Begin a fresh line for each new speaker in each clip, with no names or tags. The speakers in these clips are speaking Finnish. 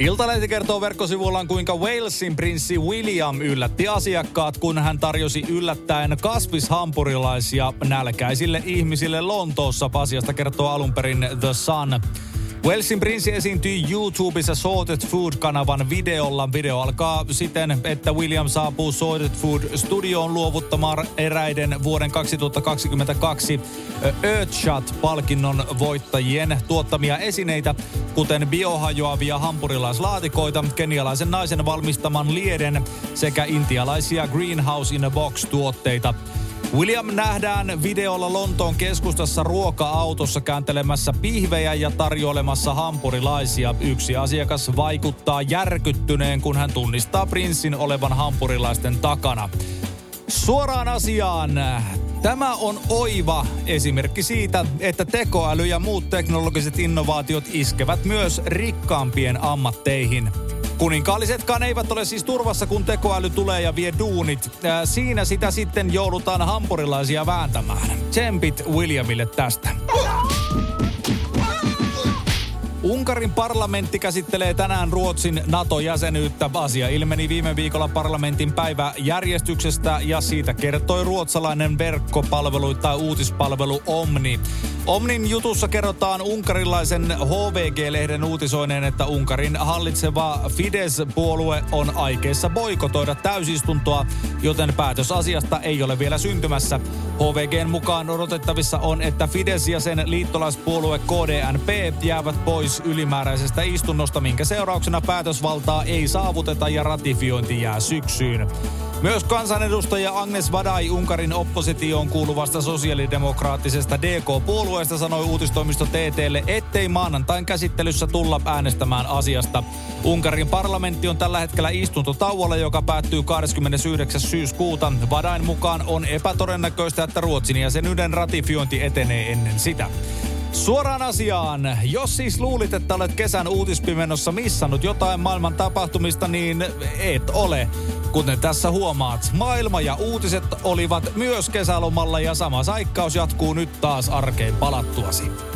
Iltalehti kertoo verkkosivullaan, kuinka Walesin prinssi William yllätti asiakkaat, kun hän tarjosi yllättäen kasvishampurilaisia nälkäisille ihmisille Lontoossa. Asiasta kertoo alun perin The Sun. Walesin prinssi esiintyi YouTubessa Sorted Food-kanavan videolla. Video alkaa siten, että William saapuu Sorted Food-studioon luovuttamaan eräiden vuoden 2022 Earthshot-palkinnon voittajien tuottamia esineitä, kuten biohajoavia hampurilaislaatikoita, kenialaisen naisen valmistaman lieden sekä intialaisia Greenhouse in a Box-tuotteita. William nähdään videolla Lontoon keskustassa ruoka-autossa kääntelemässä pihvejä ja tarjoilemassa hampurilaisia. Yksi asiakas vaikuttaa järkyttyneen, kun hän tunnistaa prinssin olevan hampurilaisten takana. Suoraan asiaan. Tämä on oiva esimerkki siitä, että tekoäly ja muut teknologiset innovaatiot iskevät myös rikkaampien ammatteihin. Kuninkaallisetkaan eivät ole siis turvassa, kun tekoäly tulee ja vie duunit. Ää, siinä sitä sitten joudutaan hampurilaisia vääntämään. Tsempit Williamille tästä. Unkarin parlamentti käsittelee tänään Ruotsin NATO-jäsenyyttä. Asia ilmeni viime viikolla parlamentin päiväjärjestyksestä ja siitä kertoi ruotsalainen verkkopalvelu tai uutispalvelu Omni. Omnin jutussa kerrotaan unkarilaisen HVG-lehden uutisoineen, että Unkarin hallitseva Fidesz-puolue on aikeissa boikotoida täysistuntoa, joten päätös asiasta ei ole vielä syntymässä. HVGn mukaan odotettavissa on, että Fidesz ja sen liittolaispuolue KDNP jäävät pois ylimääräisestä istunnosta, minkä seurauksena päätösvaltaa ei saavuteta ja ratifiointi jää syksyyn. Myös kansanedustaja Agnes Vadai Unkarin oppositioon kuuluvasta sosiaalidemokraattisesta DK-puolueesta sanoi uutistoimisto TTlle, ettei maanantain käsittelyssä tulla äänestämään asiasta. Unkarin parlamentti on tällä hetkellä istuntotauolla, joka päättyy 29. syyskuuta. Vadain mukaan on epätodennäköistä, että Ruotsin jäsenyyden ratifiointi etenee ennen sitä. Suoraan asiaan. Jos siis luulit, että olet kesän uutispimenossa missannut jotain maailman tapahtumista, niin et ole. Kuten tässä huomaat, maailma ja uutiset olivat myös kesälomalla ja sama saikkaus jatkuu nyt taas arkeen palattuasi.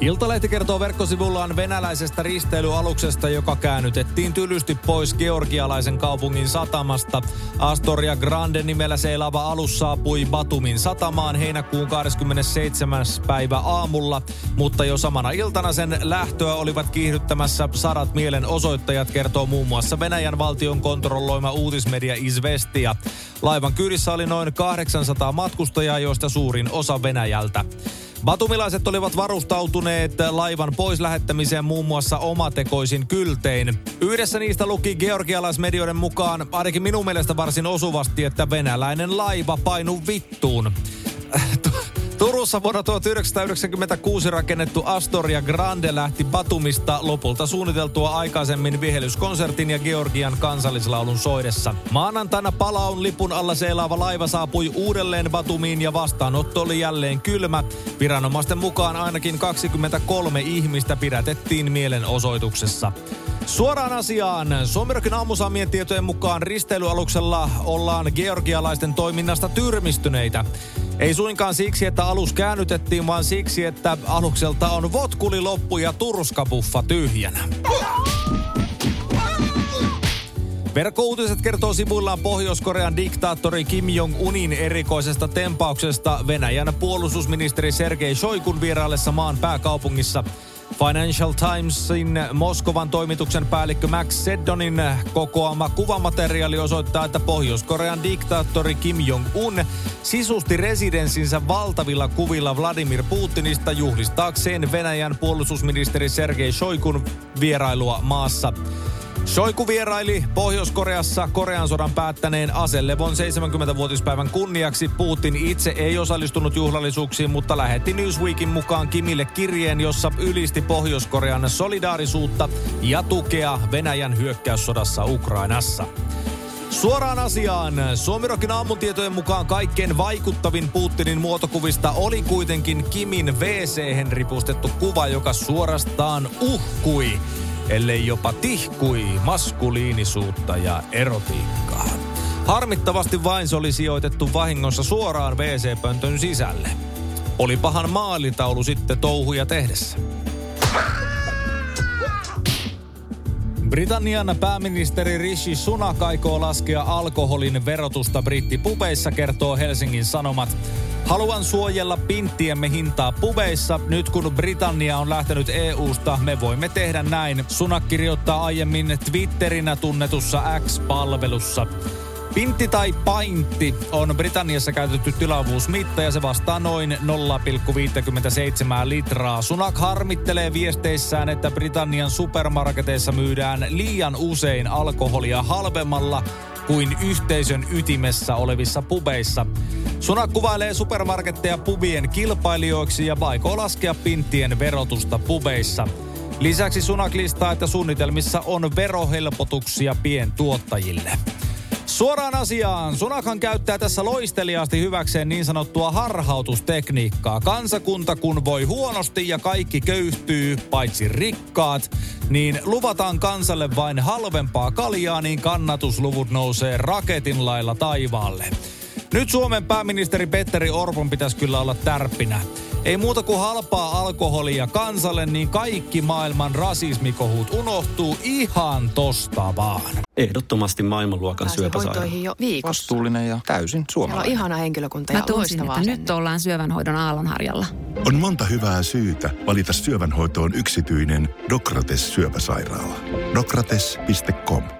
Iltalehti kertoo verkkosivullaan venäläisestä risteilyaluksesta, joka käännytettiin tylysti pois georgialaisen kaupungin satamasta. Astoria Grande nimellä seilaava alus saapui Batumin satamaan heinäkuun 27. päivä aamulla, mutta jo samana iltana sen lähtöä olivat kiihdyttämässä sadat mielenosoittajat, kertoo muun muassa Venäjän valtion kontrolloima uutismedia Izvestia. Laivan kyydissä oli noin 800 matkustajaa, joista suurin osa Venäjältä. Batumilaiset olivat varustautuneet laivan pois lähettämiseen muun muassa omatekoisin kyltein. Yhdessä niistä luki georgialaismedioiden mukaan ainakin minun mielestä varsin osuvasti, että venäläinen laiva painu vittuun. Turussa vuonna 1996 rakennettu Astoria Grande lähti Batumista lopulta suunniteltua aikaisemmin vihellyskonsertin ja Georgian kansallislaulun soidessa. Maanantaina palaun lipun alla seilaava laiva saapui uudelleen Batumiin ja vastaanotto oli jälleen kylmä. Viranomaisten mukaan ainakin 23 ihmistä pidätettiin mielenosoituksessa. Suoraan asiaan. Suomirokin aamusaamien tietojen mukaan risteilyaluksella ollaan georgialaisten toiminnasta tyrmistyneitä. Ei suinkaan siksi, että alus käännytettiin, vaan siksi, että alukselta on votkuli loppu ja turskapuffa tyhjänä. Verkkouutiset kertoo sivuillaan Pohjois-Korean diktaattori Kim Jong-unin erikoisesta tempauksesta Venäjän puolustusministeri Sergei Shoikun vieraillessa maan pääkaupungissa. Financial Timesin Moskovan toimituksen päällikkö Max Seddonin kokoama kuvamateriaali osoittaa, että Pohjois-Korean diktaattori Kim Jong-un sisusti residenssinsä valtavilla kuvilla Vladimir Putinista juhlistaakseen Venäjän puolustusministeri Sergei Shoikun vierailua maassa. Shoiku vieraili Pohjois-Koreassa Korean sodan päättäneen aselevon 70-vuotispäivän kunniaksi. Putin itse ei osallistunut juhlallisuuksiin, mutta lähetti Newsweekin mukaan Kimille kirjeen, jossa ylisti Pohjois-Korean solidaarisuutta ja tukea Venäjän hyökkäyssodassa Ukrainassa. Suoraan asiaan. Suomirokin aamutietojen mukaan kaikkein vaikuttavin Putinin muotokuvista oli kuitenkin Kimin wc ripustettu kuva, joka suorastaan uhkui ellei jopa tihkui maskuliinisuutta ja erotiikkaa. Harmittavasti vain se oli sijoitettu vahingossa suoraan WC-pöntön sisälle. Olipahan maalitaulu sitten touhuja tehdessä. Britannian pääministeri Rishi Sunak aikoo laskea alkoholin verotusta brittipubeissa, kertoo Helsingin Sanomat. Haluan suojella pinttiemme hintaa pubeissa. Nyt kun Britannia on lähtenyt EU-sta, me voimme tehdä näin. Sunak kirjoittaa aiemmin Twitterinä tunnetussa X-palvelussa. Pintti tai paintti on Britanniassa käytetty tilavuusmitta ja se vastaa noin 0,57 litraa. Sunak harmittelee viesteissään, että Britannian supermarketeissa myydään liian usein alkoholia halvemmalla kuin yhteisön ytimessä olevissa pubeissa. Sunak kuvailee supermarketteja pubien kilpailijoiksi ja vaikoo laskea pinttien verotusta pubeissa. Lisäksi Sunak listaa, että suunnitelmissa on verohelpotuksia pientuottajille. Suoraan asiaan. Sunakan käyttää tässä loisteliaasti hyväkseen niin sanottua harhautustekniikkaa. Kansakunta kun voi huonosti ja kaikki köyhtyy, paitsi rikkaat, niin luvataan kansalle vain halvempaa kaljaa, niin kannatusluvut nousee raketin lailla taivaalle. Nyt Suomen pääministeri Petteri Orpon pitäisi kyllä olla tärppinä. Ei muuta kuin halpaa alkoholia kansalle, niin kaikki maailman rasismikohut unohtuu ihan tosta vaan.
Ehdottomasti maailmanluokan syöpäsairaala.
jo viikossa.
Vastuullinen ja täysin suomalainen.
Meillä on ihana henkilökunta
Mä
ja
tunsin, että
loistavaa
nyt ollaan syövänhoidon aallonharjalla.
On monta hyvää syytä valita syövänhoitoon yksityinen Dokrates syöpäsairaala. Dokrates.com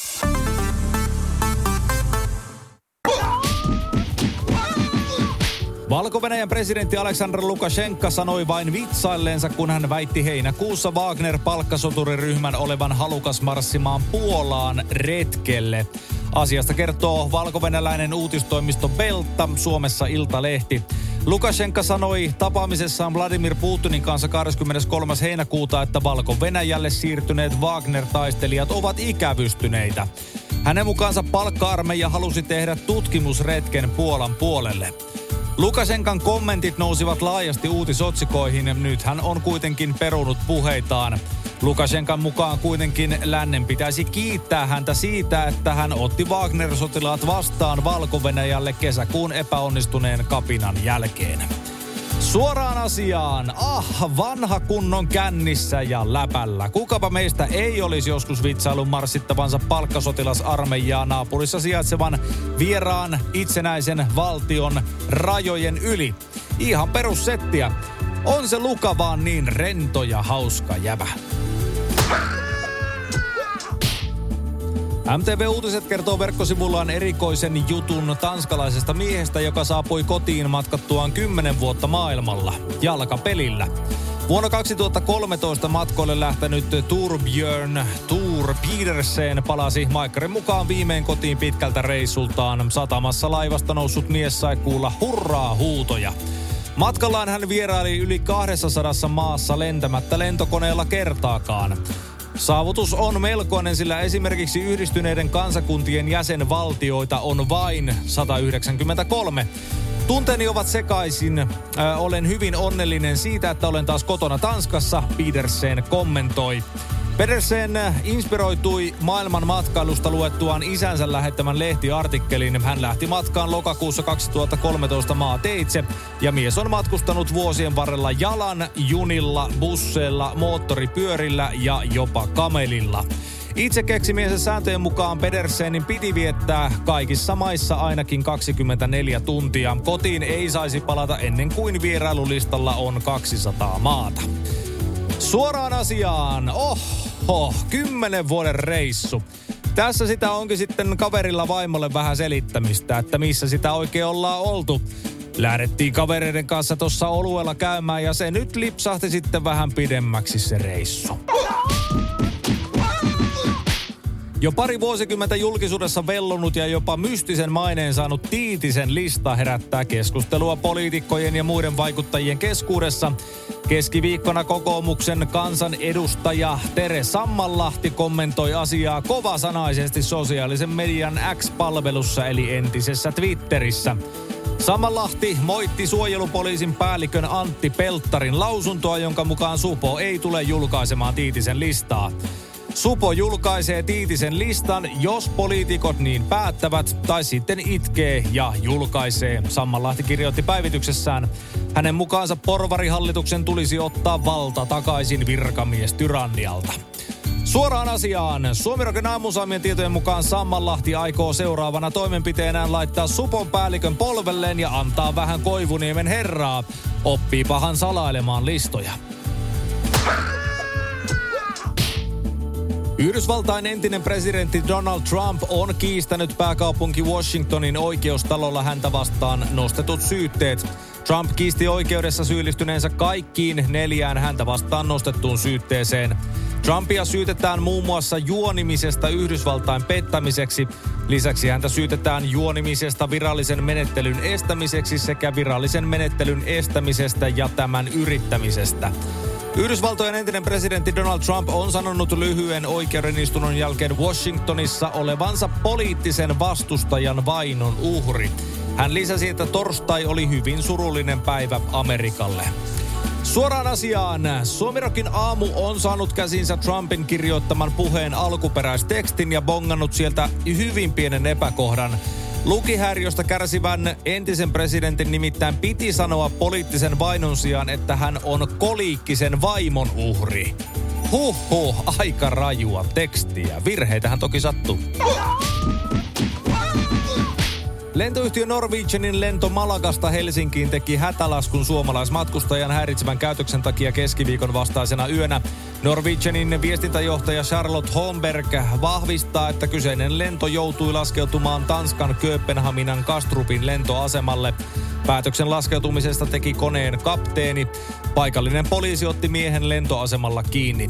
Valko presidentti Aleksandr Lukashenka sanoi vain vitsailleensa, kun hän väitti heinäkuussa Wagner-palkkasoturiryhmän olevan halukas marssimaan Puolaan retkelle. Asiasta kertoo valko uutistoimisto Belta, Suomessa Iltalehti. Lukashenka sanoi tapaamisessaan Vladimir Putinin kanssa 23. heinäkuuta, että Valko-Venäjälle siirtyneet Wagner-taistelijat ovat ikävystyneitä. Hänen mukaansa palkka-armeija halusi tehdä tutkimusretken Puolan puolelle. Lukasenkan kommentit nousivat laajasti uutisotsikoihin. Nyt hän on kuitenkin perunut puheitaan. Lukasenkan mukaan kuitenkin lännen pitäisi kiittää häntä siitä, että hän otti Wagner-sotilaat vastaan valko kesäkuun epäonnistuneen kapinan jälkeen. Suoraan asiaan. Ah, vanha kunnon kännissä ja läpällä. Kukapa meistä ei olisi joskus vitsailun marssittavansa palkkasotilasarmeijaa naapurissa sijaitsevan vieraan itsenäisen valtion rajojen yli. Ihan perussettiä. On se Luka vaan niin rento ja hauska jävä. MTV Uutiset kertoo verkkosivullaan erikoisen jutun tanskalaisesta miehestä, joka saapui kotiin matkattuaan 10 vuotta maailmalla jalkapelillä. Vuonna 2013 matkoille lähtenyt Björn Tour Petersen palasi Maikkarin mukaan viimein kotiin pitkältä reissultaan. Satamassa laivasta noussut mies sai kuulla hurraa huutoja. Matkallaan hän vieraili yli 200 maassa lentämättä lentokoneella kertaakaan. Saavutus on melkoinen, sillä esimerkiksi yhdistyneiden kansakuntien jäsenvaltioita on vain 193. Tunteeni ovat sekaisin. Äh, olen hyvin onnellinen siitä, että olen taas kotona Tanskassa, Petersen kommentoi. Pedersen inspiroitui maailman matkailusta luettuaan isänsä lähettämän lehtiartikkelin. Hän lähti matkaan lokakuussa 2013 maateitse ja mies on matkustanut vuosien varrella jalan, junilla, busseilla, moottoripyörillä ja jopa kamelilla. Itse keksimiensä sääntöjen mukaan Pedersenin piti viettää kaikissa maissa ainakin 24 tuntia. Kotiin ei saisi palata ennen kuin vierailulistalla on 200 maata. Suoraan asiaan. Oho, kymmenen vuoden reissu. Tässä sitä onkin sitten kaverilla vaimolle vähän selittämistä, että missä sitä oikein ollaan oltu. Lähdettiin kavereiden kanssa tuossa oluella käymään ja se nyt lipsahti sitten vähän pidemmäksi se reissu. Jo pari vuosikymmentä julkisuudessa vellonut ja jopa mystisen maineen saanut Tiitisen lista herättää keskustelua poliitikkojen ja muiden vaikuttajien keskuudessa. Keskiviikkona kokoomuksen kansan edustaja Tere Sammanlahti kommentoi asiaa kovasanaisesti sosiaalisen median X-palvelussa eli entisessä Twitterissä. Samanlahti moitti suojelupoliisin päällikön Antti Pelttarin lausuntoa, jonka mukaan Supo ei tule julkaisemaan Tiitisen listaa. Supo julkaisee Tiitisen listan, jos poliitikot niin päättävät, tai sitten itkee ja julkaisee. Sammanlahti kirjoitti päivityksessään. Hänen mukaansa porvarihallituksen tulisi ottaa valta takaisin virkamies tyrannialta. Suoraan asiaan. Suomirokin aamusaamien tietojen mukaan Sammanlahti aikoo seuraavana toimenpiteenään laittaa Supon päällikön polvelleen ja antaa vähän Koivuniemen herraa. Oppiipahan salailemaan listoja. Yhdysvaltain entinen presidentti Donald Trump on kiistänyt pääkaupunki Washingtonin oikeustalolla häntä vastaan nostetut syytteet. Trump kiisti oikeudessa syyllistyneensä kaikkiin neljään häntä vastaan nostettuun syytteeseen. Trumpia syytetään muun muassa juonimisesta Yhdysvaltain pettämiseksi. Lisäksi häntä syytetään juonimisesta virallisen menettelyn estämiseksi sekä virallisen menettelyn estämisestä ja tämän yrittämisestä. Yhdysvaltojen entinen presidentti Donald Trump on sanonut lyhyen oikeudenistunnon jälkeen Washingtonissa olevansa poliittisen vastustajan vainon uhri. Hän lisäsi, että torstai oli hyvin surullinen päivä Amerikalle. Suoraan asiaan. Suomirokin aamu on saanut käsinsä Trumpin kirjoittaman puheen alkuperäistekstin ja bongannut sieltä hyvin pienen epäkohdan. Lukihäiriöstä kärsivän entisen presidentin nimittäin piti sanoa poliittisen vainon sijaan, että hän on koliikkisen vaimon uhri. Huhhuh, aika rajua tekstiä. Virheitähän toki sattuu. Lentoyhtiö Norwegianin lento Malagasta Helsinkiin teki hätälaskun suomalaismatkustajan häiritsevän käytöksen takia keskiviikon vastaisena yönä. Norwegianin viestintäjohtaja Charlotte Holmberg vahvistaa, että kyseinen lento joutui laskeutumaan Tanskan Kööpenhaminan Kastrupin lentoasemalle. Päätöksen laskeutumisesta teki koneen kapteeni. Paikallinen poliisi otti miehen lentoasemalla kiinni.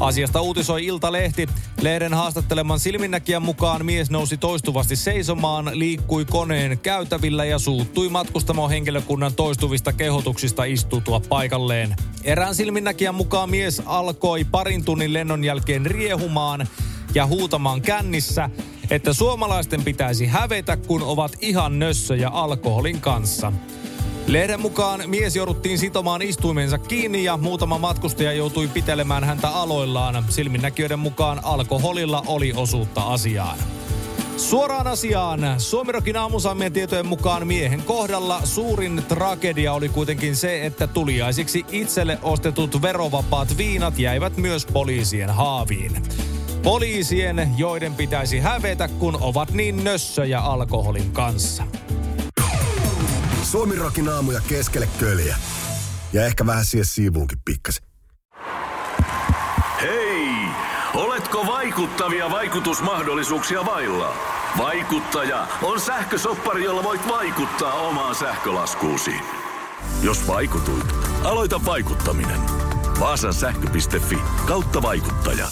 Asiasta uutisoi Iltalehti. Lehden haastatteleman silminnäkijän mukaan mies nousi toistuvasti seisomaan, liikkui koneen käytävillä ja suuttui matkustamon henkilökunnan toistuvista kehotuksista istutua paikalleen. Erään silminnäkijän mukaan mies alkoi parin tunnin lennon jälkeen riehumaan ja huutamaan kännissä, että suomalaisten pitäisi hävetä, kun ovat ihan nössöjä alkoholin kanssa. Lehden mukaan mies jouduttiin sitomaan istuimensa kiinni ja muutama matkustaja joutui pitelemään häntä aloillaan. Silminnäkijöiden mukaan alkoholilla oli osuutta asiaan. Suoraan asiaan. Suomirokin aamusammien tietojen mukaan miehen kohdalla suurin tragedia oli kuitenkin se, että tuliaisiksi itselle ostetut verovapaat viinat jäivät myös poliisien haaviin. Poliisien, joiden pitäisi hävetä, kun ovat niin nössöjä alkoholin kanssa.
Suomi Rokin aamuja keskelle köljä. Ja ehkä vähän siihen siivuunkin pikkasen.
Hei! Oletko vaikuttavia vaikutusmahdollisuuksia vailla? Vaikuttaja on sähkösoppari, jolla voit vaikuttaa omaan sähkölaskuusi.
Jos vaikutuit, aloita vaikuttaminen. Vaasan sähkö.fi kautta vaikuttaja.